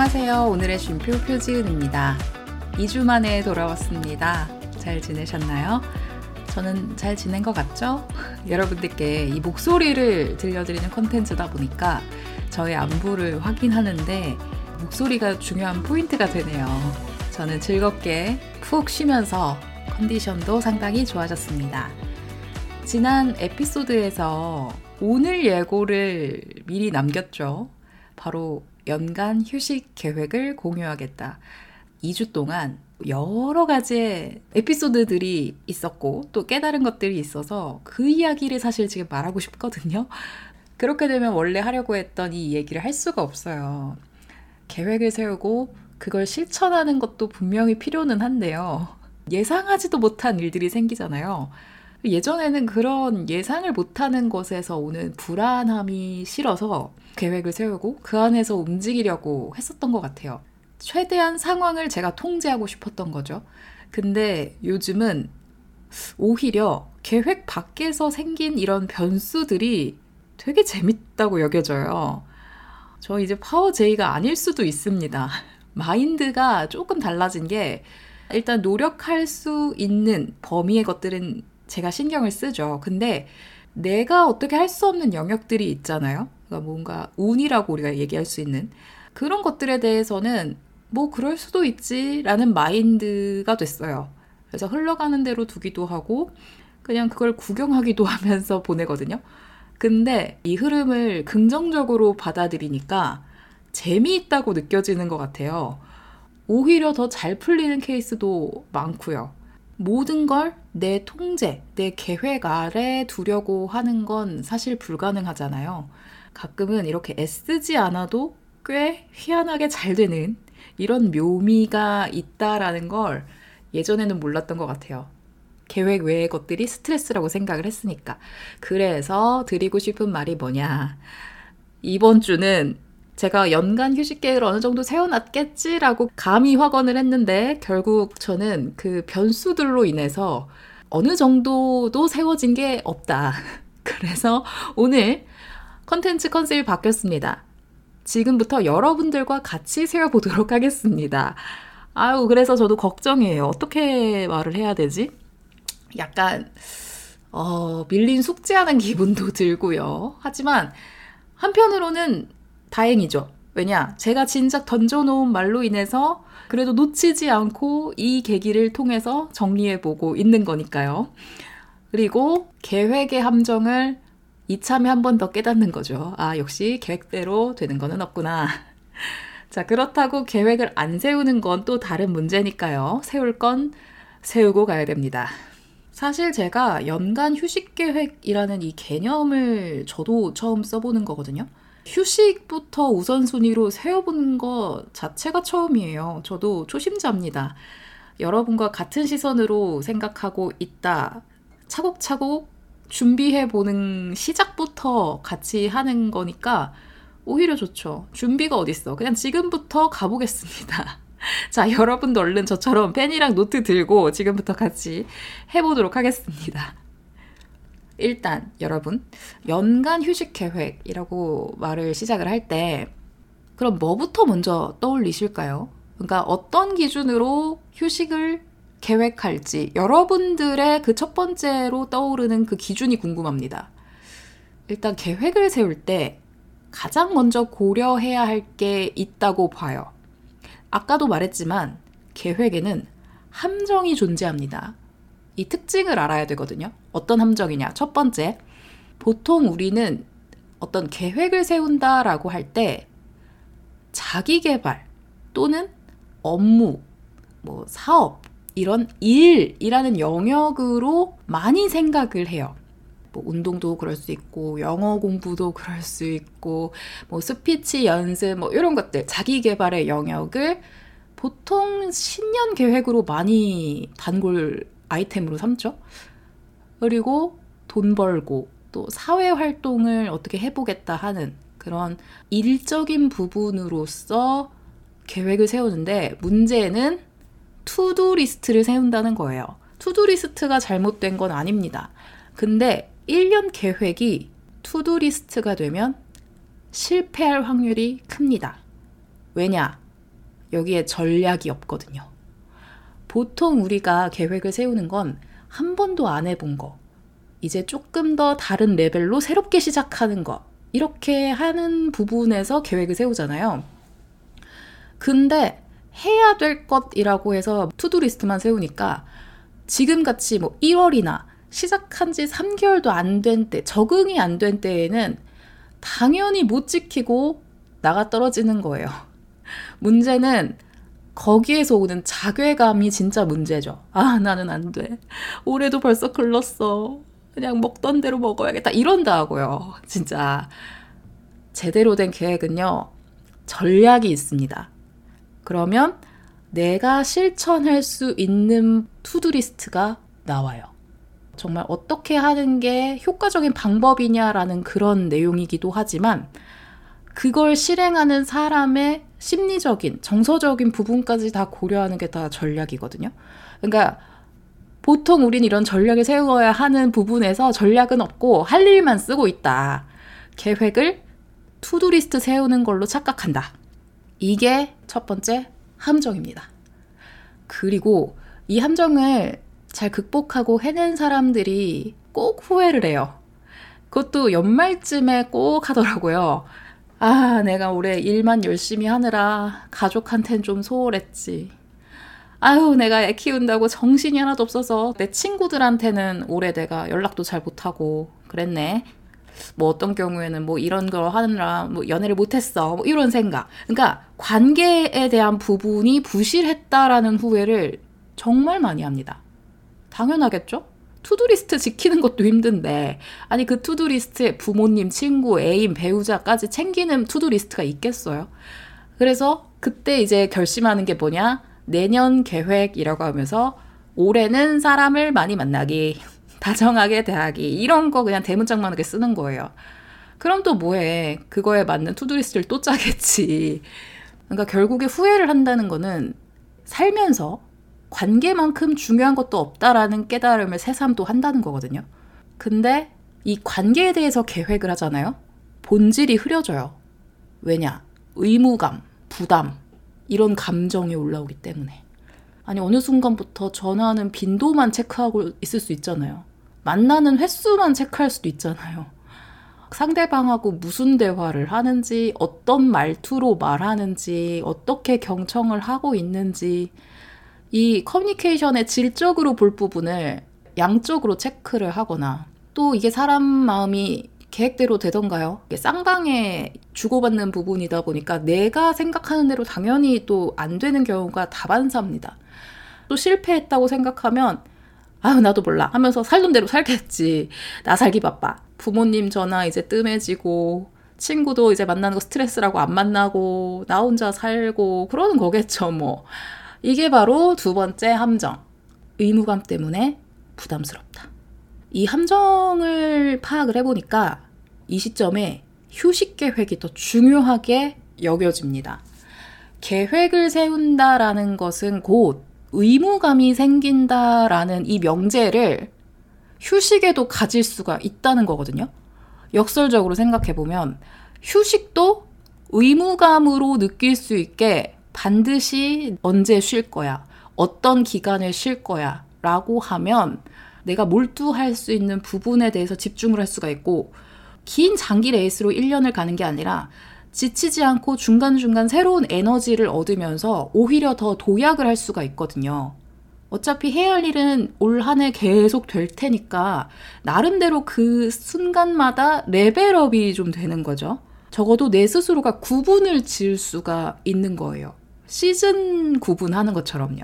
안녕하세요. 오늘의 쉼표 표지은입니다. 2주 만에 돌아왔습니다. 잘 지내셨나요? 저는 잘 지낸 것 같죠? 여러분들께 이 목소리를 들려드리는 컨텐츠다 보니까 저의 안부를 확인하는데 목소리가 중요한 포인트가 되네요. 저는 즐겁게 푹 쉬면서 컨디션도 상당히 좋아졌습니다. 지난 에피소드에서 오늘 예고를 미리 남겼죠. 바로 연간 휴식 계획을 공유하겠다. 2주 동안 여러 가지의 에피소드들이 있었고 또 깨달은 것들이 있어서 그 이야기를 사실 지금 말하고 싶거든요. 그렇게 되면 원래 하려고 했던 이 얘기를 할 수가 없어요. 계획을 세우고 그걸 실천하는 것도 분명히 필요는 한데요. 예상하지도 못한 일들이 생기잖아요. 예전에는 그런 예상을 못하는 것에서 오는 불안함이 싫어서 계획을 세우고 그 안에서 움직이려고 했었던 것 같아요. 최대한 상황을 제가 통제하고 싶었던 거죠. 근데 요즘은 오히려 계획 밖에서 생긴 이런 변수들이 되게 재밌다고 여겨져요. 저 이제 파워제이가 아닐 수도 있습니다. 마인드가 조금 달라진 게 일단 노력할 수 있는 범위의 것들은 제가 신경을 쓰죠. 근데 내가 어떻게 할 수 없는 영역들이 있잖아요. 그러니까 뭔가 운이라고 우리가 얘기할 수 있는 그런 것들에 대해서는 뭐 그럴 수도 있지라는 마인드가 됐어요. 그래서 흘러가는 대로 두기도 하고 그냥 그걸 구경하기도 하면서 보내거든요. 근데 이 흐름을 긍정적으로 받아들이니까 재미있다고 느껴지는 것 같아요. 오히려 더 잘 풀리는 케이스도 많고요. 모든 걸 내 통제, 내 계획 아래 두려고 하는 건 사실 불가능하잖아요. 가끔은 이렇게 애쓰지 않아도 꽤 희한하게 잘 되는 이런 묘미가 있다라는 걸 예전에는 몰랐던 것 같아요. 계획 외의 것들이 스트레스라고 생각을 했으니까. 그래서 드리고 싶은 말이 뭐냐. 이번 주는 제가 연간 휴식 계획을 어느 정도 세워놨겠지라고 감히 확언을 했는데 결국 저는 그 변수들로 인해서 어느 정도도 세워진 게 없다. 그래서 오늘 컨텐츠 컨셉이 바뀌었습니다. 지금부터 여러분들과 같이 세워보도록 하겠습니다. 아유, 그래서 저도 걱정이에요. 어떻게 말을 해야 되지? 약간, 어, 밀린 숙제하는 기분도 들고요. 하지만, 한편으로는 다행이죠. 왜냐, 제가 진작 던져놓은 말로 인해서 그래도 놓치지 않고 이 계기를 통해서 정리해보고 있는 거니까요. 그리고 계획의 함정을 이참에 한 번 더 깨닫는 거죠. 아, 역시 계획대로 되는 거는 없구나. 자, 그렇다고 계획을 안 세우는 건 또 다른 문제니까요. 세울 건 세우고 가야 됩니다. 사실 제가 연간 휴식 계획이라는 이 개념을 저도 처음 써보는 거거든요. 휴식부터 우선순위로 세워보는 것 자체가 처음이에요. 저도 초심자입니다. 여러분과 같은 시선으로 생각하고 있다. 차곡차곡 준비해보는 시작부터 같이 하는 거니까 오히려 좋죠. 준비가 어딨어. 그냥 지금부터 가보겠습니다. 자, 여러분도 얼른 저처럼 펜이랑 노트 들고 지금부터 같이 해보도록 하겠습니다. 일단 여러분 연간 휴식 계획이라고 말을 시작을 할 때 그럼 뭐부터 먼저 떠올리실까요? 그러니까 어떤 기준으로 휴식을 계획할지 여러분들의 그 첫 번째로 떠오르는 그 기준이 궁금합니다. 일단 계획을 세울 때 가장 먼저 고려해야 할 게 있다고 봐요. 아까도 말했지만 계획에는 함정이 존재합니다. 이 특징을 알아야 되거든요. 어떤 함정이냐. 첫 번째, 보통 우리는 어떤 계획을 세운다라고 할 때 자기 개발 또는 업무, 뭐 사업, 이런 일이라는 영역으로 많이 생각을 해요. 뭐 운동도 그럴 수 있고 영어 공부도 그럴 수 있고 뭐 스피치 연습 뭐 이런 것들 자기 개발의 영역을 보통 신년 계획으로 많이 단골 아이템으로 삼죠. 그리고 돈 벌고 또 사회 활동을 어떻게 해보겠다 하는 그런 일적인 부분으로서 계획을 세우는데 문제는 to-do list를 세운다는 거예요. to-do list가 잘못된 건 아닙니다. 근데 1년 계획이 to-do list가 되면 실패할 확률이 큽니다. 왜냐? 여기에 전략이 없거든요. 보통 우리가 계획을 세우는 건 한 번도 안 해본 거, 이제 조금 더 다른 레벨로 새롭게 시작하는 거, 이렇게 하는 부분에서 계획을 세우잖아요. 근데 해야 될 것이라고 해서 투두리스트만 세우니까 지금같이 뭐 1월이나 시작한 지 3개월도 안 된 때, 적응이 안 된 때에는 당연히 못 지키고 나가 떨어지는 거예요. 문제는 거기에서 오는 자괴감이 진짜 문제죠. 아, 나는 안 돼. 올해도 벌써 글렀어. 그냥 먹던 대로 먹어야겠다. 이런다 하고요. 진짜. 제대로 된 계획은요, 전략이 있습니다. 그러면 내가 실천할 수 있는 to-do list가 나와요. 정말 어떻게 하는 게 효과적인 방법이냐라는 그런 내용이기도 하지만 그걸 실행하는 사람의 심리적인, 정서적인 부분까지 다 고려하는 게 다 전략이거든요. 그러니까 보통 우린 이런 전략을 세워야 하는 부분에서 전략은 없고 할 일만 쓰고 있다. 계획을 to-do list 세우는 걸로 착각한다. 이게 첫 번째 함정입니다. 그리고 이 함정을 잘 극복하고 해낸 사람들이 꼭 후회를 해요. 그것도 연말쯤에 꼭 하더라고요. 아, 내가 올해 일만 열심히 하느라 가족한텐 좀 소홀했지. 아유, 내가 애 키운다고 정신이 하나도 없어서 내 친구들한테는 올해 내가 연락도 잘 못하고 그랬네. 뭐 어떤 경우에는 뭐 이런 걸 하느라 뭐 연애를 못했어. 뭐 이런 생각. 그러니까 관계에 대한 부분이 부실했다라는 후회를 정말 많이 합니다. 당연하겠죠? to-do list 지키는 것도 힘든데, 아니, 그 to-do list에 부모님, 친구, 애인, 배우자까지 챙기는 to-do list가 있겠어요? 그래서 그때 이제 결심하는 게 뭐냐? 내년 계획이라고 하면서 올해는 사람을 많이 만나기, 다정하게 대하기, 이런 거 그냥 대문짝만하게 쓰는 거예요. 그럼 또 뭐해? 그거에 맞는 to-do list를 또 짜겠지. 그러니까 결국에 후회를 한다는 거는 살면서 관계만큼 중요한 것도 없다라는 깨달음을 새삼도 한다는 거거든요. 근데 이 관계에 대해서 계획을 하잖아요. 본질이 흐려져요. 왜냐? 의무감, 부담, 이런 감정이 올라오기 때문에. 아니, 어느 순간부터 전화하는 빈도만 체크하고 있을 수 있잖아요. 만나는 횟수만 체크할 수도 있잖아요. 상대방하고 무슨 대화를 하는지, 어떤 말투로 말하는지, 어떻게 경청을 하고 있는지, 이 커뮤니케이션의 질적으로 볼 부분을 양쪽으로 체크를 하거나 또 이게 사람 마음이 계획대로 되던가요? 쌍방에 주고받는 부분이다 보니까 내가 생각하는 대로 당연히 또 안 되는 경우가 다반사입니다. 또 실패했다고 생각하면 아유 나도 몰라 하면서 살던 대로 살겠지. 나 살기 바빠. 부모님 전화 이제 뜸해지고 친구도 이제 만나는 거 스트레스라고 안 만나고 나 혼자 살고 그러는 거겠죠 뭐. 이게 바로 두 번째 함정. 의무감 때문에 부담스럽다. 이 함정을 파악을 해보니까 이 시점에 휴식 계획이 더 중요하게 여겨집니다. 계획을 세운다라는 것은 곧 의무감이 생긴다라는 이 명제를 휴식에도 가질 수가 있다는 거거든요. 역설적으로 생각해보면 휴식도 의무감으로 느낄 수 있게 반드시 언제 쉴 거야, 어떤 기간을 쉴 거야 라고 하면 내가 몰두할 수 있는 부분에 대해서 집중을 할 수가 있고 긴 장기 레이스로 1년을 가는 게 아니라 지치지 않고 중간중간 새로운 에너지를 얻으면서 오히려 더 도약을 할 수가 있거든요. 어차피 해야 할 일은 올 한 해 계속 될 테니까 나름대로 그 순간마다 level up이 좀 되는 거죠. 적어도 내 스스로가 구분을 지을 수가 있는 거예요. 시즌 구분하는 것처럼요.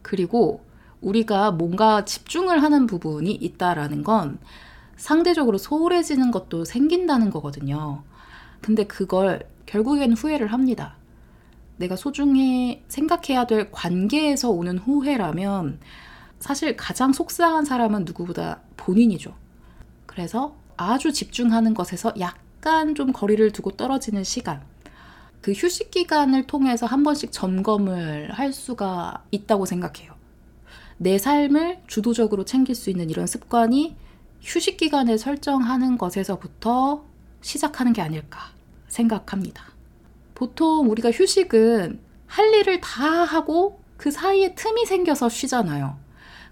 그리고 우리가 뭔가 집중을 하는 부분이 있다라는 건 상대적으로 소홀해지는 것도 생긴다는 거거든요. 근데 그걸 결국엔 후회를 합니다. 내가 소중히 생각해야 될 관계에서 오는 후회라면 사실 가장 속상한 사람은 누구보다 본인이죠. 그래서 아주 집중하는 것에서 약간 좀 거리를 두고 떨어지는 시간. 그 휴식 기간을 통해서 한 번씩 점검을 할 수가 있다고 생각해요. 내 삶을 주도적으로 챙길 수 있는 이런 습관이 휴식 기간을 설정하는 것에서부터 시작하는 게 아닐까 생각합니다. 보통 우리가 휴식은 할 일을 다 하고 그 사이에 틈이 생겨서 쉬잖아요.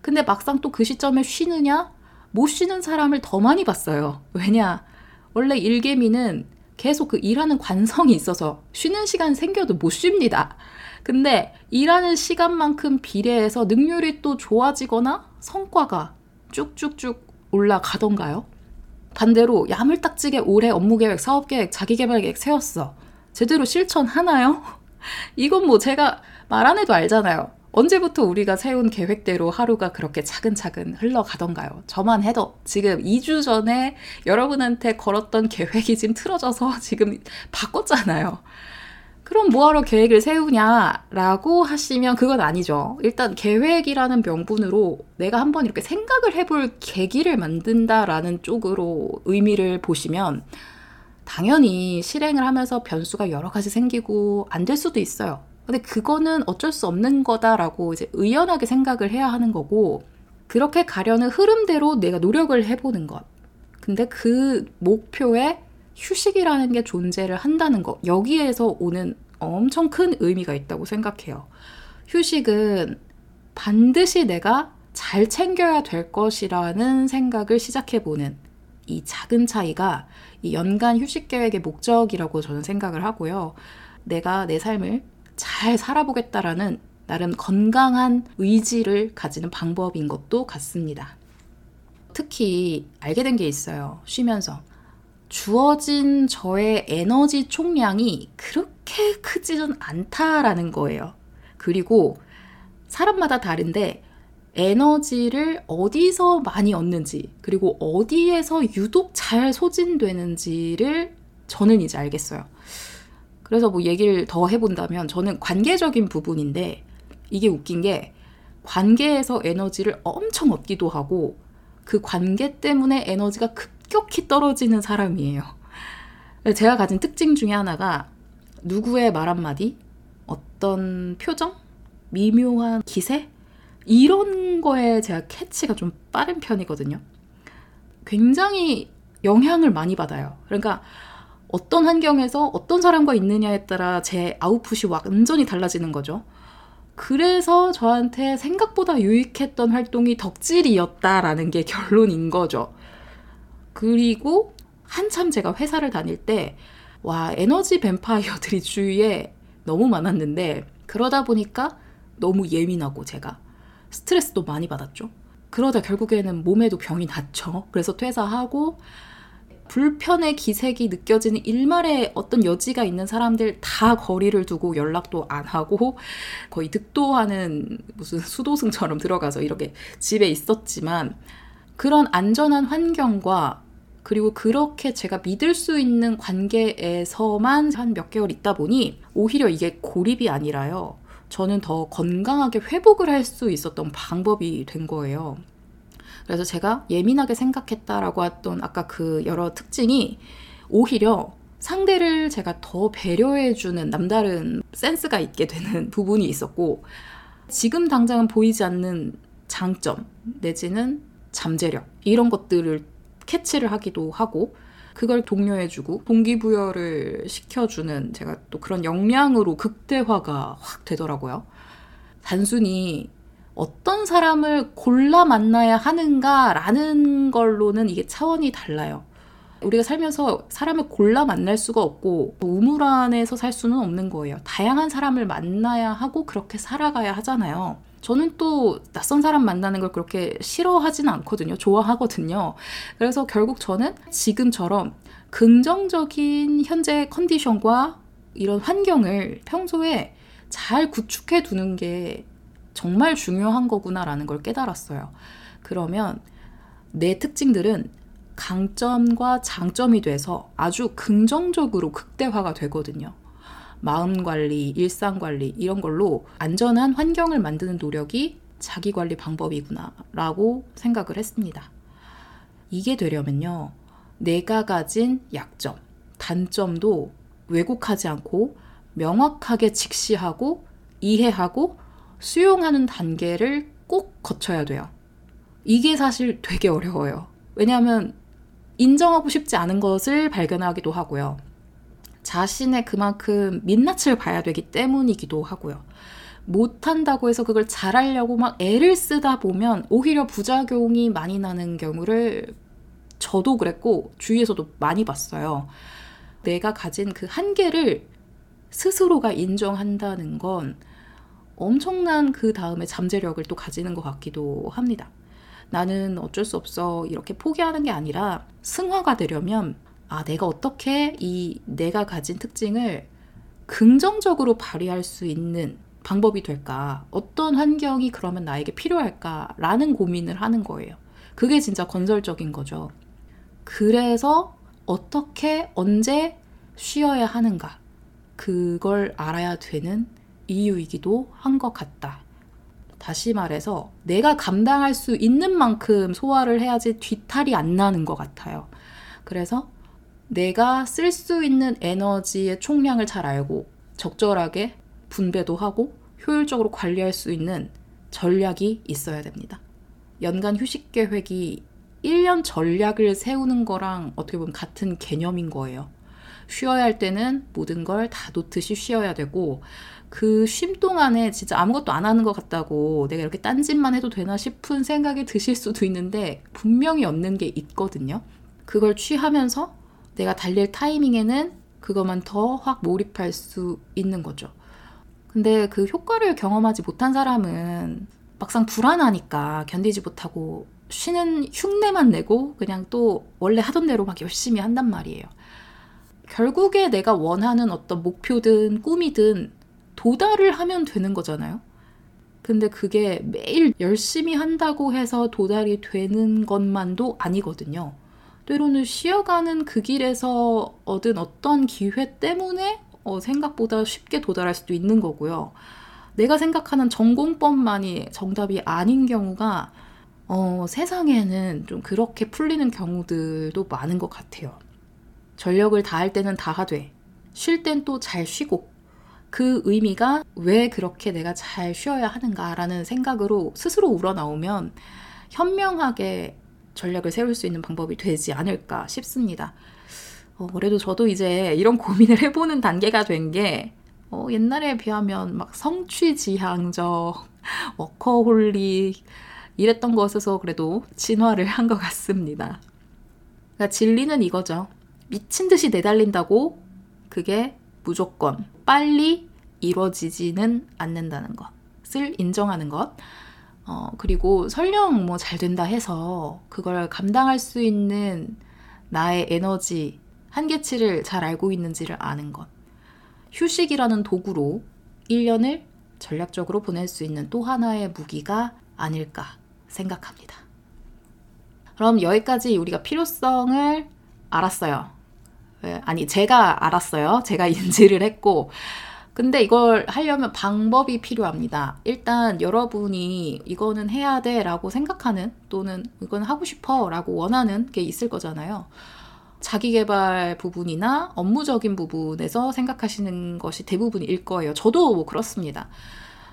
근데 막상 또 그 시점에 쉬느냐? 못 쉬는 사람을 더 많이 봤어요. 왜냐? 원래 일개미는 계속 그 일하는 관성이 있어서 쉬는 시간 생겨도 못 쉽니다. 근데 일하는 시간만큼 비례해서 능률이 또 좋아지거나 성과가 쭉쭉쭉 올라가던가요? 반대로 야물딱지게 올해 업무 계획, 사업 계획, 자기 개발 계획 세웠어. 제대로 실천하나요? 이건 뭐 제가 말 안 해도 알잖아요. 언제부터 우리가 세운 계획대로 하루가 그렇게 차근차근 흘러가던가요? 저만 해도 지금 2주 전에 여러분한테 걸었던 계획이 지금 틀어져서 지금 바꿨잖아요. 그럼 뭐하러 계획을 세우냐라고 하시면 그건 아니죠. 일단 계획이라는 명분으로 내가 한번 이렇게 생각을 해볼 계기를 만든다라는 쪽으로 의미를 보시면 당연히 실행을 하면서 변수가 여러 가지 생기고 안 될 수도 있어요. 근데 그거는 어쩔 수 없는 거다라고 이제 의연하게 생각을 해야 하는 거고 그렇게 가려는 흐름대로 내가 노력을 해보는 것. 근데 그 목표에 휴식이라는 게 존재를 한다는 것. 여기에서 오는 엄청 큰 의미가 있다고 생각해요. 휴식은 반드시 내가 잘 챙겨야 될 것이라는 생각을 시작해보는 이 작은 차이가 이 연간 휴식 계획의 목적이라고 저는 생각을 하고요. 내가 내 삶을 잘 살아보겠다라는 나름 건강한 의지를 가지는 방법인 것도 같습니다. 특히 알게 된 게 있어요. 쉬면서. 주어진 저의 에너지 총량이 그렇게 크지는 않다라는 거예요. 그리고 사람마다 다른데 에너지를 어디서 많이 얻는지, 그리고 어디에서 유독 잘 소진되는지를 저는 이제 알겠어요. 그래서 뭐 얘기를 더 해본다면 저는 관계적인 부분인데 이게 웃긴 게 관계에서 에너지를 엄청 얻기도 하고 그 관계 때문에 에너지가 급격히 떨어지는 사람이에요. 제가 가진 특징 중에 하나가 누구의 말 한마디, 어떤 표정, 미묘한 기세, 이런 거에 제가 캐치가 좀 빠른 편이거든요. 굉장히 영향을 많이 받아요. 그러니까 어떤 환경에서 어떤 사람과 있느냐에 따라 제 아웃풋이 완전히 달라지는 거죠. 그래서 저한테 생각보다 유익했던 활동이 덕질이었다라는 게 결론인 거죠. 그리고 한참 제가 회사를 다닐 때, 와, 에너지 뱀파이어들이 주위에 너무 많았는데, 그러다 보니까 너무 예민하고 제가 스트레스도 많이 받았죠. 그러다 결국에는 몸에도 병이 났죠. 그래서 퇴사하고 불편의 기색이 느껴지는 일말의 어떤 여지가 있는 사람들 다 거리를 두고 연락도 안 하고 거의 득도하는 무슨 수도승처럼 들어가서 이렇게 집에 있었지만 그런 안전한 환경과 그리고 그렇게 제가 믿을 수 있는 관계에서만 한 몇 개월 있다 보니 오히려 이게 고립이 아니라요. 저는 더 건강하게 회복을 할 수 있었던 방법이 된 거예요. 그래서 제가 예민하게 생각했다라고 했던 아까 그 여러 특징이 오히려 상대를 제가 더 배려해주는 남다른 센스가 있게 되는 부분이 있었고, 지금 당장은 보이지 않는 장점, 내지는 잠재력, 이런 것들을 캐치를 하기도 하고, 그걸 독려해주고, 동기부여를 시켜주는 제가 또 그런 역량으로 극대화가 확 되더라고요. 단순히 어떤 사람을 골라 만나야 하는가라는 걸로는 이게 차원이 달라요. 우리가 살면서 사람을 골라 만날 수가 없고 우물 안에서 살 수는 없는 거예요. 다양한 사람을 만나야 하고 그렇게 살아가야 하잖아요. 저는 또 낯선 사람 만나는 걸 그렇게 싫어하지는 않거든요. 좋아하거든요. 그래서 결국 저는 지금처럼 긍정적인 현재 컨디션과 이런 환경을 평소에 잘 구축해 두는 게 정말 중요한 거구나라는 걸 깨달았어요. 그러면 내 특징들은 강점과 장점이 돼서 아주 긍정적으로 극대화가 되거든요. 마음 관리, 일상 관리, 이런 걸로 안전한 환경을 만드는 노력이 자기 관리 방법이구나라고 생각을 했습니다. 이게 되려면요. 내가 가진 약점, 단점도 왜곡하지 않고 명확하게 직시하고 이해하고 수용하는 단계를 꼭 거쳐야 돼요. 이게 사실 되게 어려워요. 왜냐하면 인정하고 싶지 않은 것을 발견하기도 하고요. 자신의 그만큼 민낯을 봐야 되기 때문이기도 하고요. 못한다고 해서 그걸 잘하려고 막 애를 쓰다 보면 오히려 부작용이 많이 나는 경우를 저도 그랬고 주위에서도 많이 봤어요. 내가 가진 그 한계를 스스로가 인정한다는 건 엄청난 그 다음에 잠재력을 또 가지는 것 같기도 합니다. 나는 어쩔 수 없어 이렇게 포기하는 게 아니라 승화가 되려면 아, 내가 어떻게 이 내가 가진 특징을 긍정적으로 발휘할 수 있는 방법이 될까? 어떤 환경이 그러면 나에게 필요할까? 라는 고민을 하는 거예요. 그게 진짜 건설적인 거죠. 그래서 어떻게, 언제 쉬어야 하는가? 그걸 알아야 되는 이유이기도 한 것 같다. 다시 말해서 내가 감당할 수 있는 만큼 소화를 해야지 뒤탈이 안 나는 것 같아요. 그래서 내가 쓸 수 있는 에너지의 총량을 잘 알고 적절하게 분배도 하고 효율적으로 관리할 수 있는 전략이 있어야 됩니다. 연간 휴식 계획이 1년 전략을 세우는 거랑 어떻게 보면 같은 개념인 거예요. 쉬어야 할 때는 모든 걸 다 놓듯이 쉬어야 되고 그 쉼 동안에 진짜 아무것도 안 하는 것 같다고 내가 이렇게 딴짓만 해도 되나 싶은 생각이 드실 수도 있는데 분명히 없는 게 있거든요. 그걸 취하면서 내가 달릴 타이밍에는 그것만 더 확 몰입할 수 있는 거죠. 근데 그 효과를 경험하지 못한 사람은 막상 불안하니까 견디지 못하고 쉬는 흉내만 내고 그냥 또 원래 하던 대로 막 열심히 한단 말이에요. 결국에 내가 원하는 어떤 목표든 꿈이든 도달을 하면 되는 거잖아요. 근데 그게 매일 열심히 한다고 해서 도달이 되는 것만도 아니거든요. 때로는 쉬어가는 그 길에서 얻은 어떤 기회 때문에 어, 생각보다 쉽게 도달할 수도 있는 거고요. 내가 생각하는 전공법만이 정답이 아닌 경우가 어, 세상에는 좀 그렇게 풀리는 경우들도 많은 것 같아요. 전력을 다할 때는 다하되, 쉴 땐 또 잘 쉬고, 그 의미가 왜 그렇게 내가 잘 쉬어야 하는가라는 생각으로 스스로 우러나오면 현명하게 전략을 세울 수 있는 방법이 되지 않을까 싶습니다. 어, 그래도 저도 이제 이런 고민을 해보는 단계가 된게 어, 옛날에 비하면 막 성취지향적, 워커홀릭 이랬던 것에서 그래도 진화를 한 것 같습니다. 그러니까 진리는 이거죠. 미친 듯이 내달린다고 그게 무조건 빨리 이루어지지는 않는다는 것을 인정하는 것. 어, 그리고 설령 뭐 잘 된다 해서 그걸 감당할 수 있는 나의 에너지, 한계치를 잘 알고 있는지를 아는 것. 휴식이라는 도구로 1년을 전략적으로 보낼 수 있는 또 하나의 무기가 아닐까 생각합니다. 그럼 여기까지 우리가 필요성을 알았어요. 아니, 제가 알았어요. 제가 인지를 했고, 근데 이걸 하려면 방법이 필요합니다. 일단 여러분이 이거는 해야 돼 라고 생각하는 또는 이건 하고 싶어 라고 원하는 게 있을 거잖아요. 자기 개발 부분이나 업무적인 부분에서 생각하시는 것이 대부분일 거예요. 저도 뭐 그렇습니다.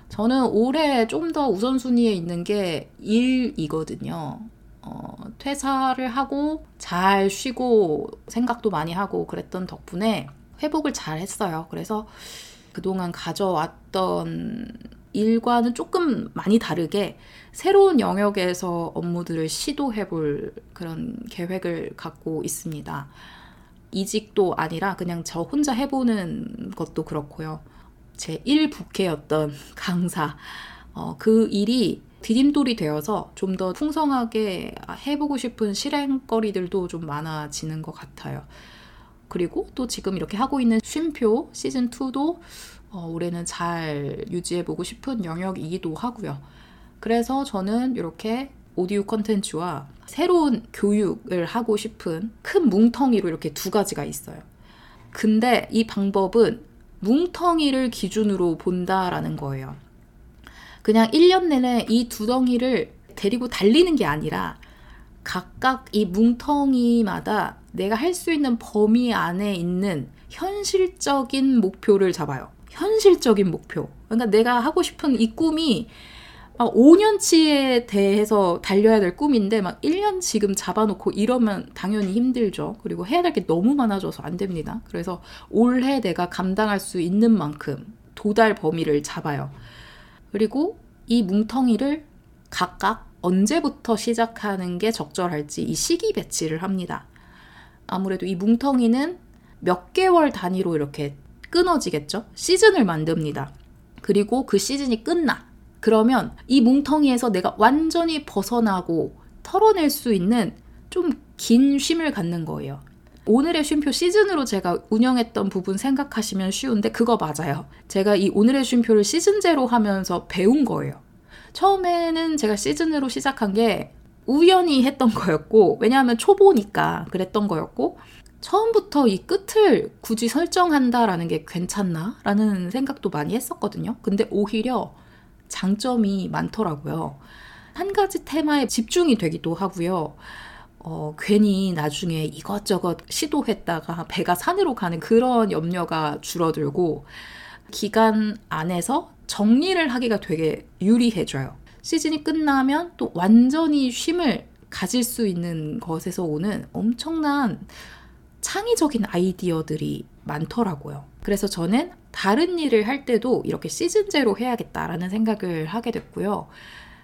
저는 올해 좀 더 우선순위에 있는 게 일이거든요. 어, 퇴사를 하고 잘 쉬고 생각도 많이 하고 그랬던 덕분에 회복을 잘 했어요. 그래서 그동안 가져왔던 일과는 조금 많이 다르게 새로운 영역에서 업무들을 시도해 볼 그런 계획을 갖고 있습니다. 이직도 아니라 그냥 저 혼자 해보는 것도 그렇고요. 제 1부캐였던 강사. 어, 그 일이 디딤돌이 되어서 좀 더 풍성하게 해보고 싶은 실행거리들도 좀 많아지는 것 같아요. 그리고 또 지금 이렇게 하고 있는 쉼표 시즌2도 어, 올해는 잘 유지해보고 싶은 영역이기도 하고요. 그래서 저는 이렇게 오디오 컨텐츠와 새로운 교육을 하고 싶은 큰 뭉텅이로 이렇게 두 가지가 있어요. 근데 이 방법은 뭉텅이를 기준으로 본다라는 거예요. 그냥 1년 내내 이 두 덩이를 데리고 달리는 게 아니라 각각 이 뭉텅이마다 내가 할 수 있는 범위 안에 있는 현실적인 목표를 잡아요. 현실적인 목표. 그러니까 내가 하고 싶은 이 꿈이 막 5년치에 대해서 달려야 될 꿈인데 막 1년 지금 잡아놓고 이러면 당연히 힘들죠. 그리고 해야 될 게 너무 많아져서 안 됩니다. 그래서 올해 내가 감당할 수 있는 만큼 도달 범위를 잡아요. 그리고 이 뭉텅이를 각각 언제부터 시작하는 게 적절할지 이 시기 배치를 합니다. 아무래도 이 뭉텅이는 몇 개월 단위로 이렇게 끊어지겠죠? 시즌을 만듭니다. 그리고 그 시즌이 끝나. 그러면 이 뭉텅이에서 내가 완전히 벗어나고 털어낼 수 있는 좀 긴 쉼을 갖는 거예요. 오늘의 쉼표 시즌으로 제가 운영했던 부분 생각하시면 쉬운데 그거 맞아요. 제가 이 오늘의 쉼표를 시즌제로 하면서 배운 거예요. 처음에는 제가 시즌으로 시작한 게 우연히 했던 거였고, 왜냐하면 초보니까 그랬던 거였고, 처음부터 이 끝을 굳이 설정한다라는 게 괜찮나? 라는 생각도 많이 했었거든요. 근데 오히려 장점이 많더라고요. 한 가지 테마에 집중이 되기도 하고요. 어, 괜히 나중에 이것저것 시도했다가 배가 산으로 가는 그런 염려가 줄어들고 기간 안에서 정리를 하기가 되게 유리해져요. 시즌이 끝나면 또 완전히 쉼을 가질 수 있는 것에서 오는 엄청난 창의적인 아이디어들이 많더라고요. 그래서 저는 다른 일을 할 때도 이렇게 시즌제로 해야겠다라는 생각을 하게 됐고요.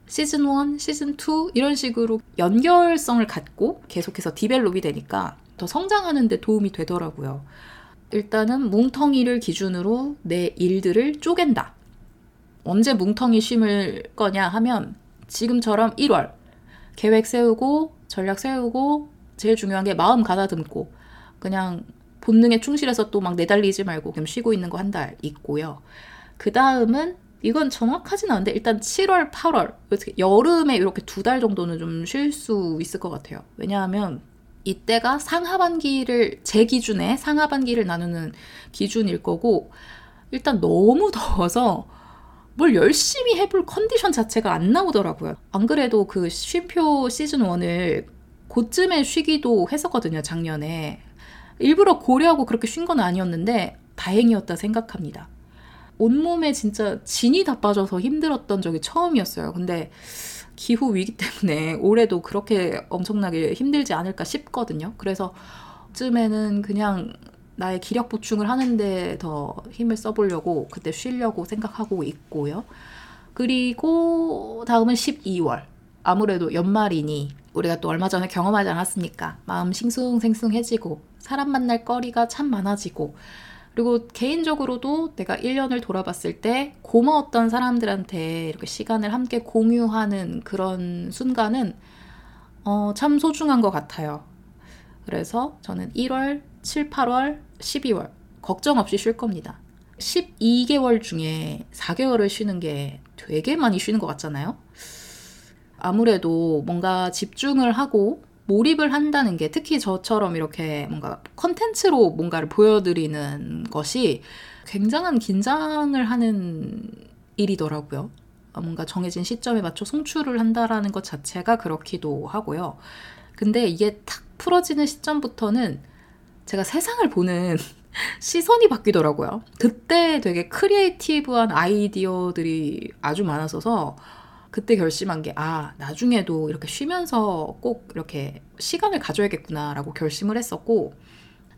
시즌 1, 시즌 2 이런 식으로 연결성을 갖고 계속해서 디벨롭이 되니까 더 성장하는 데 도움이 되더라고요. 일단은 뭉텅이를 기준으로 내 일들을 쪼갠다. 언제 뭉텅이 쉼을 거냐 하면 지금처럼 1월 계획 세우고 전략 세우고 제일 중요한 게 마음 가다듬고 그냥 본능에 충실해서 또 막 내달리지 말고 그냥 쉬고 있는 거 한 달 있고요. 그 다음은 이건 정확하진 않은데 일단 7월, 8월 여름에 이렇게 두 달 정도는 좀 쉴 수 있을 것 같아요. 왜냐하면 이때가 상하반기를 제 기준에 상하반기를 나누는 기준일 거고 일단 너무 더워서 뭘 열심히 해볼 컨디션 자체가 안 나오더라고요. 안 그래도 그 쉼표 시즌 1을 그쯤에 쉬기도 했었거든요, 작년에. 일부러 고려하고 그렇게 쉰 건 아니었는데 다행이었다 생각합니다. 온몸에 진짜 진이 다 빠져서 힘들었던 적이 처음이었어요. 근데 기후 위기 때문에 올해도 그렇게 엄청나게 힘들지 않을까 싶거든요. 그래서 쯤에는 그냥 나의 기력 보충을 하는데 더 힘을 써보려고 그때 쉬려고 생각하고 있고요. 그리고 다음은 12월. 아무래도 연말이니 우리가 또 얼마 전에 경험하지 않았습니까? 마음 싱숭생숭해지고 사람 만날 거리가 참 많아지고 그리고 개인적으로도 내가 1년을 돌아봤을 때 고마웠던 사람들한테 이렇게 시간을 함께 공유하는 그런 순간은 어, 참 소중한 것 같아요. 그래서 저는 1월, 7, 8월, 12월 걱정 없이 쉴 겁니다. 12개월 중에 4개월을 쉬는 게 되게 많이 쉬는 것 같잖아요. 아무래도 뭔가 집중을 하고 몰입을 한다는 게 특히 저처럼 이렇게 뭔가 컨텐츠로 뭔가를 보여드리는 것이 굉장한 긴장을 하는 일이더라고요. 뭔가 정해진 시점에 맞춰 송출을 한다라는 것 자체가 그렇기도 하고요. 근데 이게 탁 풀어지는 시점부터는 제가 세상을 보는 시선이 바뀌더라고요. 그때 되게 creative한 아이디어들이 아주 많았어서 그때 결심한 게, 아, 나중에도 이렇게 쉬면서 꼭 이렇게 시간을 가져야겠구나라고 결심을 했었고,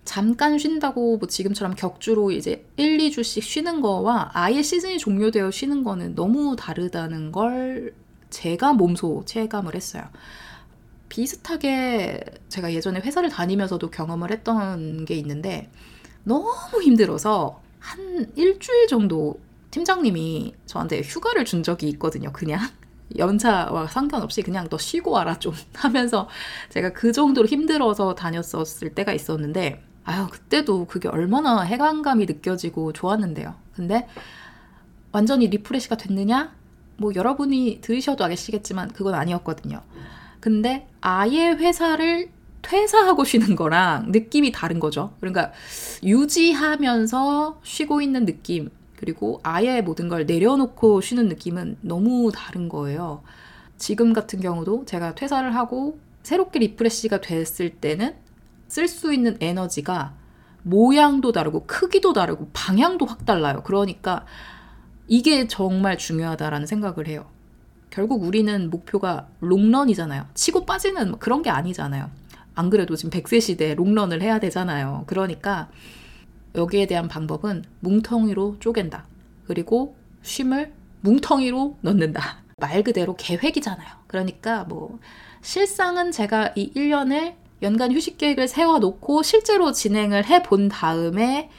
잠깐 쉰다고 뭐 지금처럼 격주로 이제 1, 2주씩 쉬는 거와 아예 시즌이 종료되어 쉬는 거는 너무 다르다는 걸 제가 몸소 체감을 했어요. 비슷하게 제가 예전에 회사를 다니면서도 경험을 했던 게 있는데 너무 힘들어서 한 일주일 정도 팀장님이 저한테 휴가를 준 적이 있거든요. 그냥 연차와 상관없이 그냥 너 쉬고 와라 좀 하면서 제가 그 정도로 힘들어서 다녔었을 때가 있었는데 아유 그때도 그게 얼마나 해방감이 느껴지고 좋았는데요. 근데 완전히 리프레시가 됐느냐? 뭐 여러분이 들으셔도 아시겠지만 그건 아니었거든요. 근데 아예 회사를 퇴사하고 쉬는 거랑 느낌이 다른 거죠. 그러니까 유지하면서 쉬고 있는 느낌 그리고 아예 모든 걸 내려놓고 쉬는 느낌은 너무 다른 거예요. 지금 같은 경우도 제가 퇴사를 하고 새롭게 refresh가 됐을 때는 쓸 수 있는 에너지가 모양도 다르고 크기도 다르고 방향도 확 달라요. 그러니까 이게 정말 중요하다라는 생각을 해요. 결국 우리는 목표가 롱런이잖아요. 치고 빠지는 뭐 그런 게 아니잖아요. 안 그래도 지금 100세 시대에 롱런을 해야 되잖아요. 그러니까 여기에 대한 방법은 뭉텅이로 쪼갠다. 그리고 쉼을 뭉텅이로 넣는다. 말 그대로 계획이잖아요. 그러니까 뭐 실상은 제가 이 1년을 연간 휴식 계획을 세워놓고 실제로 진행을 해본 다음에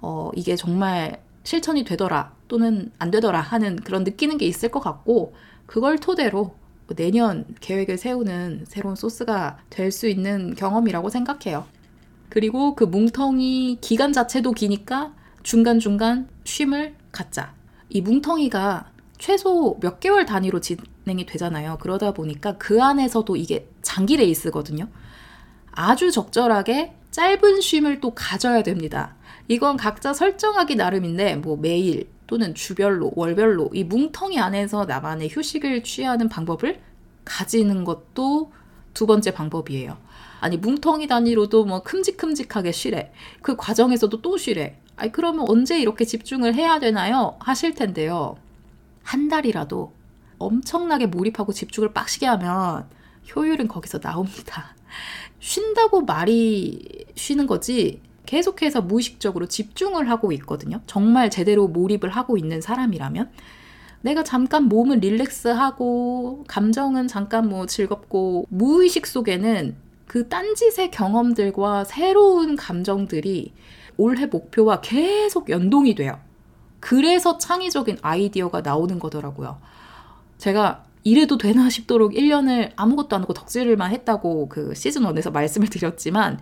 어, 이게 정말 실천이 되더라 또는 안 되더라 하는 그런 느끼는 게 있을 것 같고 그걸 토대로 내년 계획을 세우는 새로운 소스가 될 수 있는 경험이라고 생각해요. 그리고 그 뭉텅이 기간 자체도 기니까 중간중간 쉼을 갖자. 이 뭉텅이가 최소 몇 개월 단위로 진행이 되잖아요. 그러다 보니까 그 안에서도 이게 장기 레이스거든요. 아주 적절하게 짧은 쉼을 또 가져야 됩니다. 이건 각자 설정하기 나름인데 뭐 매일 또는 주별로 월별로 이 뭉텅이 안에서 나만의 휴식을 취하는 방법을 가지는 것도 두 번째 방법이에요. 아니 뭉텅이 단위로도 뭐 큼직큼직하게 쉬래. 그 과정에서도 또 쉬래. 아니 그러면 언제 이렇게 집중을 해야 되나요? 하실 텐데요. 한 달이라도 엄청나게 몰입하고 집중을 빡시게 하면 효율은 거기서 나옵니다. 쉰다고 말이 쉬는 거지 계속해서 무의식적으로 집중을 하고 있거든요. 정말 제대로 몰입을 하고 있는 사람이라면 내가 잠깐 몸을 릴렉스하고 감정은 잠깐 뭐 즐겁고 무의식 속에는 그 딴짓의 경험들과 새로운 감정들이 올해 목표와 계속 연동이 돼요. 그래서 창의적인 아이디어가 나오는 거더라고요. 제가 이래도 되나 싶도록 1년을 아무것도 안 하고 덕질만 했다고 그 시즌 1에서 말씀을 드렸지만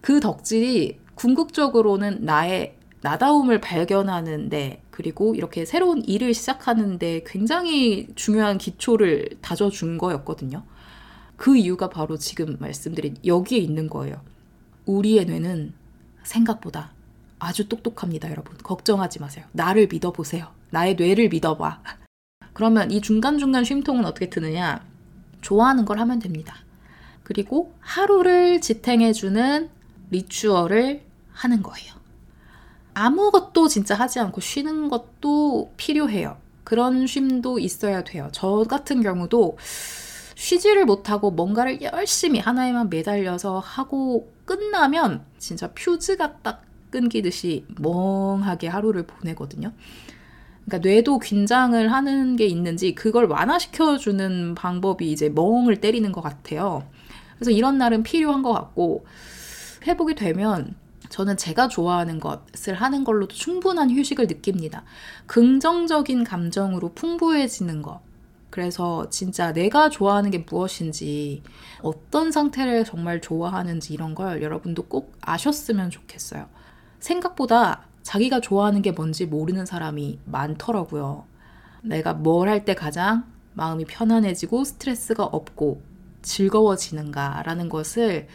그 덕질이 궁극적으로는 나의 나다움을 발견하는데 그리고 이렇게 새로운 일을 시작하는데 굉장히 중요한 기초를 다져준 거였거든요. 그 이유가 바로 지금 말씀드린 여기에 있는 거예요. 우리의 뇌는 생각보다 아주 똑똑합니다, 여러분. 걱정하지 마세요. 나를 믿어보세요. 나의 뇌를 믿어봐. 그러면 이 중간중간 쉼통은 어떻게 트느냐? 좋아하는 걸 하면 됩니다. 그리고 하루를 지탱해주는 리추얼을 하는 거예요. 아무것도 진짜 하지 않고 쉬는 것도 필요해요. 그런 쉼도 있어야 돼요. 저 같은 경우도 쉬지를 못하고 뭔가를 열심히 하나에만 매달려서 하고 끝나면 진짜 퓨즈가 딱 끊기듯이 멍하게 하루를 보내거든요. 그러니까 뇌도 긴장을 하는 게 있는지 그걸 완화시켜주는 방법이 이제 멍을 때리는 것 같아요. 그래서 이런 날은 필요한 것 같고 회복이 되면 저는 제가 좋아하는 것을 하는 걸로도 충분한 휴식을 느낍니다. 긍정적인 감정으로 풍부해지는 것. 그래서 진짜 내가 좋아하는 게 무엇인지, 어떤 상태를 정말 좋아하는지 이런 걸 여러분도 꼭 아셨으면 좋겠어요. 생각보다 자기가 좋아하는 게 뭔지 모르는 사람이 많더라고요. 내가 뭘 할 때 가장 마음이 편안해지고 스트레스가 없고 즐거워지는가라는 것을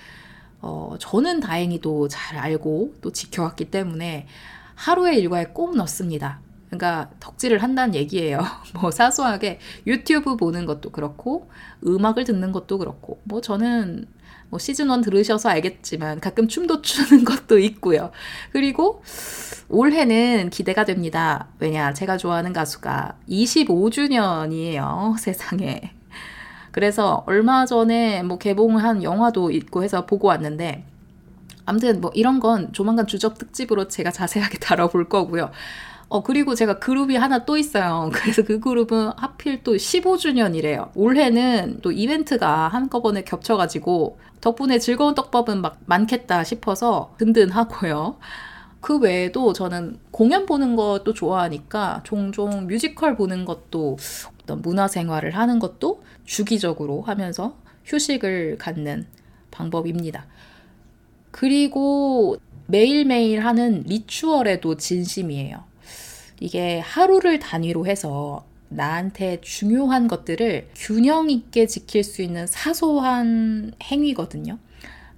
어, 저는 다행히도 잘 알고 또 지켜왔기 때문에 하루의 일과에 꼭 넣습니다. 그러니까 덕질을 한다는 얘기예요. 뭐 사소하게 유튜브 보는 것도 그렇고 음악을 듣는 것도 그렇고 뭐 저는 뭐 시즌 1 들으셔서 알겠지만 가끔 춤도 추는 것도 있고요. 그리고 올해는 기대가 됩니다. 왜냐, 제가 좋아하는 가수가 25주년이에요. 세상에. 그래서 얼마 전에 뭐 개봉을 한 영화도 있고 해서 보고 왔는데, 아무튼 뭐 이런 건 조만간 주적 특집으로 제가 자세하게 다뤄볼 거고요. 어, 그리고 제가 그룹이 하나 또 있어요. 그래서 그 그룹은 하필 또 15주년이래요. 올해는 또 이벤트가 한꺼번에 겹쳐가지고 덕분에 즐거운 떡밥은 막 많겠다 싶어서 든든하고요. 그 외에도 저는 공연 보는 것도 좋아하니까 종종 뮤지컬 보는 것도 어떤 문화 생활을 하는 것도 주기적으로 하면서 휴식을 갖는 방법입니다. 그리고 매일매일 하는 리추얼에도 진심이에요. 이게 하루를 단위로 해서 나한테 중요한 것들을 균형 있게 지킬 수 있는 사소한 행위거든요.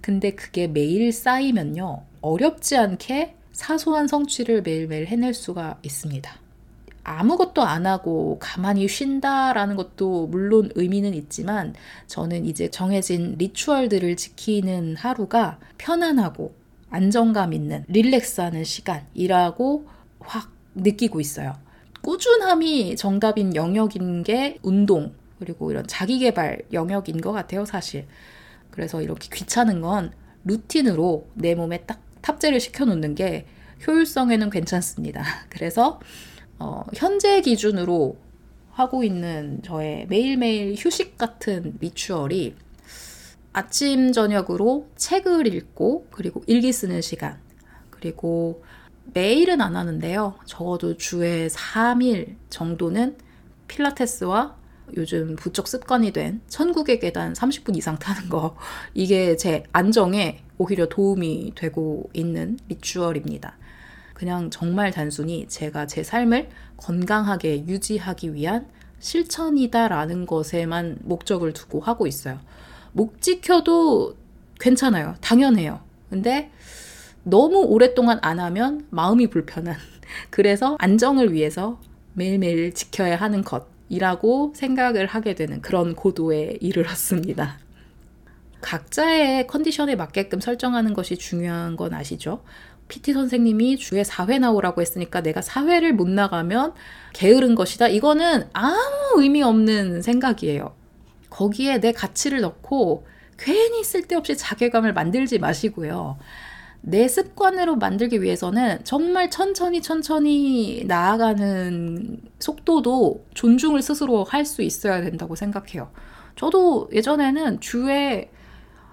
근데 그게 매일 쌓이면요. 어렵지 않게 사소한 성취를 매일매일 해낼 수가 있습니다. 아무것도 안 하고 가만히 쉰다라는 것도 물론 의미는 있지만 저는 이제 정해진 리추얼들을 지키는 하루가 편안하고 안정감 있는 릴렉스하는 시간이라고 확 느끼고 있어요. 꾸준함이 정답인 영역인 게 운동, 그리고 이런 자기 개발 영역인 것 같아요, 사실. 그래서 이렇게 귀찮은 건 루틴으로 내 몸에 딱 탑재를 시켜 놓는 게 효율성에는 괜찮습니다. 그래서 어, 현재 기준으로 하고 있는 저의 매일매일 휴식 같은 리추얼이 아침, 저녁으로 책을 읽고, 그리고 일기 쓰는 시간, 그리고 매일은 안 하는데요. 적어도 주에 3일 정도는 필라테스와 요즘 부쩍 습관이 된 천국의 계단 30분 이상 타는 거. 이게 제 안정에 오히려 도움이 되고 있는 리추얼입니다. 그냥 정말 단순히 제가 제 삶을 건강하게 유지하기 위한 실천이다라는 것에만 목적을 두고 하고 있어요. 목 지켜도 괜찮아요. 당연해요. 근데 너무 오랫동안 안 하면 마음이 불편한. 그래서 안정을 위해서 매일매일 지켜야 하는 것이라고 생각을 하게 되는 그런 고도에 이르렀습니다. 각자의 컨디션에 맞게끔 설정하는 것이 중요한 건 아시죠? PT 선생님이 주에 4회 나오라고 했으니까 내가 4회를 못 나가면 게으른 것이다. 이거는 아무 의미 없는 생각이에요. 거기에 내 가치를 넣고 괜히 쓸데없이 자괴감을 만들지 마시고요. 내 습관으로 만들기 위해서는 정말 천천히 천천히 나아가는 속도도 존중을 스스로 할 수 있어야 된다고 생각해요. 저도 예전에는 주에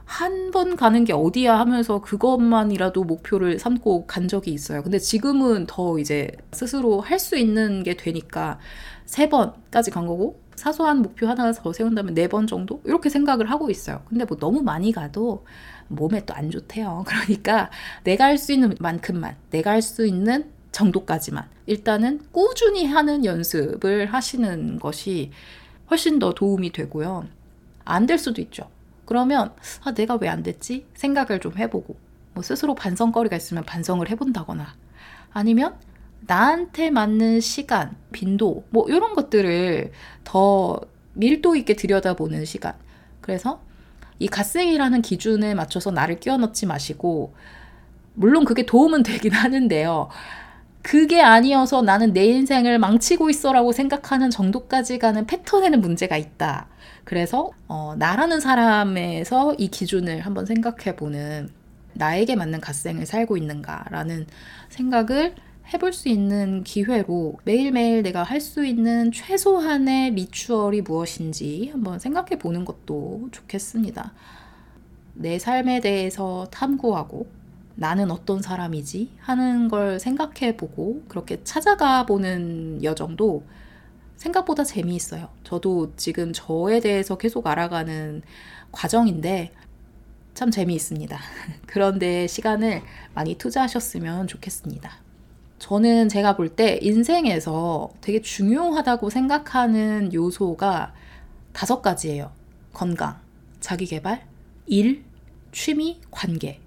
한 번 가는 게 어디야 하면서 그것만이라도 목표를 삼고 간 적이 있어요. 근데 지금은 더 이제 스스로 할 수 있는 게 되니까 세 번까지 간 거고 사소한 목표 하나 더 세운다면 네 번 정도 이렇게 생각을 하고 있어요. 근데 뭐 너무 많이 가도 몸에 또 안 좋대요. 그러니까 내가 할 수 있는 만큼만, 내가 할 수 있는 정도까지만 일단은 꾸준히 하는 연습을 하시는 것이 훨씬 더 도움이 되고요. 안 될 수도 있죠. 그러면 아, 내가 왜 안 됐지? 생각을 좀 해보고 뭐 스스로 반성거리가 있으면 반성을 해본다거나 아니면 나한테 맞는 시간, 빈도, 뭐 이런 것들을 더 밀도 있게 들여다보는 시간. 그래서 이 갓생이라는 기준에 맞춰서 나를 끼워 넣지 마시고, 물론 그게 도움은 되긴 하는데요. 그게 아니어서 나는 내 인생을 망치고 있어라고 생각하는 정도까지 가는 패턴에는 문제가 있다. 그래서 어, 나라는 사람에서 이 기준을 한번 생각해 보는 나에게 맞는 갓생을 살고 있는가라는 생각을 해볼 수 있는 기회로 매일매일 내가 할 수 있는 최소한의 리추얼이 무엇인지 한번 생각해 보는 것도 좋겠습니다. 내 삶에 대해서 탐구하고 나는 어떤 사람이지 하는 걸 생각해 보고 그렇게 찾아가 보는 여정도 생각보다 재미있어요. 저도 지금 저에 대해서 계속 알아가는 과정인데 참 재미있습니다. 그런데 시간을 많이 투자하셨으면 좋겠습니다. 저는 제가 볼 때 인생에서 되게 중요하다고 생각하는 요소가 다섯 가지예요. 건강, 자기 개발, 일, 취미, 관계.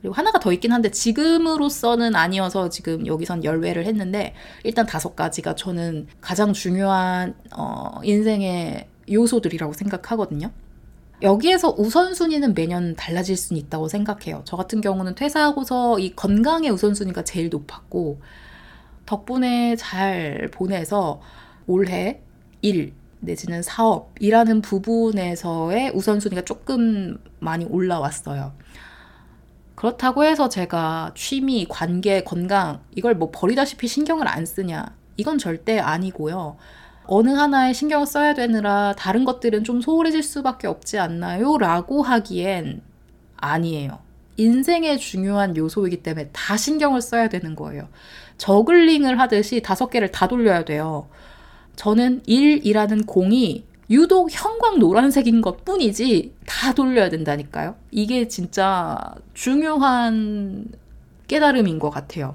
그리고 하나가 더 있긴 한데 지금으로서는 아니어서 지금 여기선 열외를 했는데 일단 다섯 가지가 저는 가장 중요한 어, 인생의 요소들이라고 생각하거든요. 여기에서 우선순위는 매년 달라질 수는 있다고 생각해요. 저 같은 경우는 퇴사하고서 이 건강의 우선순위가 제일 높았고, 덕분에 잘 보내서 올해 일 내지는 사업이라는 부분에서의 우선순위가 조금 많이 올라왔어요. 그렇다고 해서 제가 취미, 관계, 건강, 이걸 뭐 버리다시피 신경을 안 쓰냐. 이건 절대 아니고요. 어느 하나에 신경을 써야 되느라 다른 것들은 좀 소홀해질 수밖에 없지 않나요? 라고 하기엔 아니에요. 인생의 중요한 요소이기 때문에 다 신경을 써야 되는 거예요. 저글링을 하듯이 다섯 개를 다 돌려야 돼요. 저는 1이라는 공이 유독 형광 노란색인 것 뿐이지 다 돌려야 된다니까요. 이게 진짜 중요한 깨달음인 것 같아요.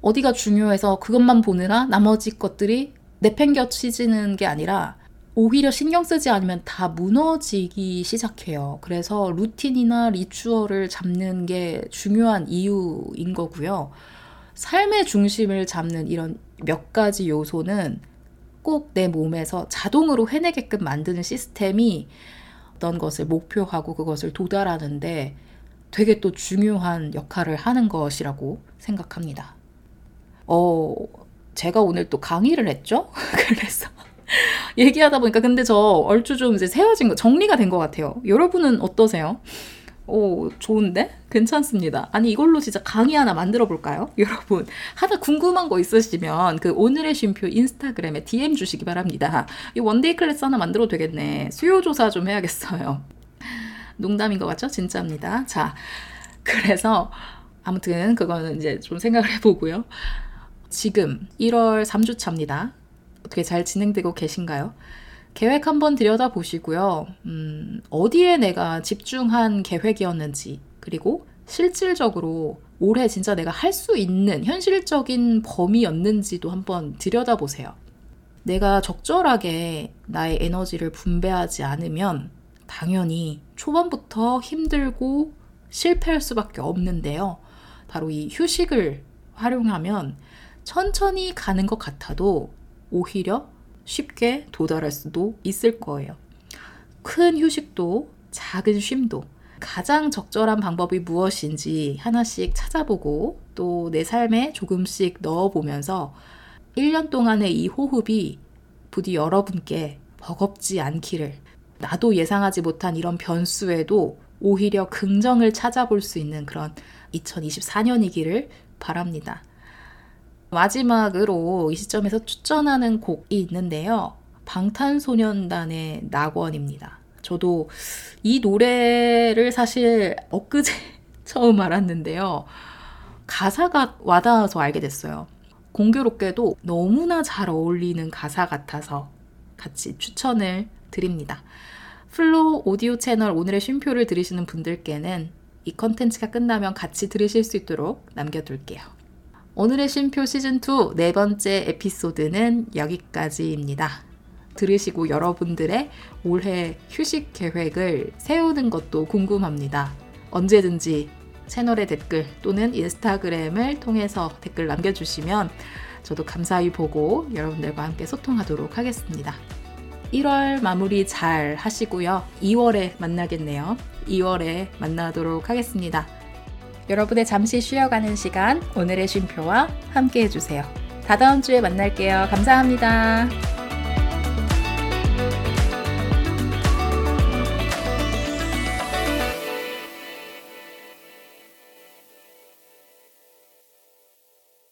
어디가 중요해서 그것만 보느라 나머지 것들이 내팽겨치지는 게 아니라 오히려 신경 쓰지 않으면 다 무너지기 시작해요. 그래서 루틴이나 리추얼을 잡는 게 중요한 이유인 거고요. 삶의 중심을 잡는 이런 몇 가지 요소는 꼭 내 몸에서 자동으로 해내게끔 만드는 시스템이 어떤 것을 목표하고 그것을 도달하는데 되게 또 중요한 역할을 하는 것이라고 생각합니다. 어, 제가 오늘 또 강의를 했죠? 그래서 얘기하다 보니까 근데 저 얼추 좀 이제 세워진 거 정리가 된 것 같아요. 여러분은 어떠세요? 오, 좋은데? 괜찮습니다. 아니, 이걸로 진짜 강의 하나 만들어 볼까요? 여러분, 하나 궁금한 거 있으시면 그 오늘의 쉼표 인스타그램에 DM 주시기 바랍니다. 이 one-day class 하나 만들어도 되겠네. 수요조사 좀 해야겠어요. 농담인 것 같죠? 진짜입니다. 자, 그래서 아무튼 그거는 이제 좀 생각을 해보고요. 지금 1월 3주차입니다. 어떻게 잘 진행되고 계신가요? 계획 한번 들여다 보시고요. 음, 어디에 내가 집중한 계획이었는지, 그리고 실질적으로 올해 진짜 내가 할 수 있는 현실적인 범위였는지도 한번 들여다 보세요. 내가 적절하게 나의 에너지를 분배하지 않으면 당연히 초반부터 힘들고 실패할 수밖에 없는데요. 바로 이 휴식을 활용하면 천천히 가는 것 같아도 오히려 쉽게 도달할 수도 있을 거예요. 큰 휴식도 작은 쉼도 가장 적절한 방법이 무엇인지 하나씩 찾아보고 또 내 삶에 조금씩 넣어보면서 1년 동안의 이 호흡이 부디 여러분께 버겁지 않기를 나도 예상하지 못한 이런 변수에도 오히려 긍정을 찾아볼 수 있는 그런 2024년이기를 바랍니다. 마지막으로 이 시점에서 추천하는 곡이 있는데요. 방탄소년단의 낙원입니다. 저도 이 노래를 사실 엊그제 처음 알았는데요. 가사가 와닿아서 알게 됐어요. 공교롭게도 너무나 잘 어울리는 가사 같아서 같이 추천을 드립니다. 플로 오디오 채널 오늘의 쉼표를 들으시는 분들께는 이 컨텐츠가 끝나면 같이 들으실 수 있도록 남겨둘게요. 오늘의 쉼표 시즌2 네 번째 에피소드는 여기까지입니다. 들으시고 여러분들의 올해 휴식 계획을 세우는 것도 궁금합니다. 언제든지 채널의 댓글 또는 인스타그램을 통해서 댓글 남겨주시면 저도 감사히 보고 여러분들과 함께 소통하도록 하겠습니다. 1월 마무리 잘 하시고요. 2월에 만나겠네요. 2월에 만나도록 하겠습니다. 여러분의 잠시 쉬어가는 시간, 오늘의 쉼표와 함께 해주세요. 다다음 주에 만날게요. 감사합니다.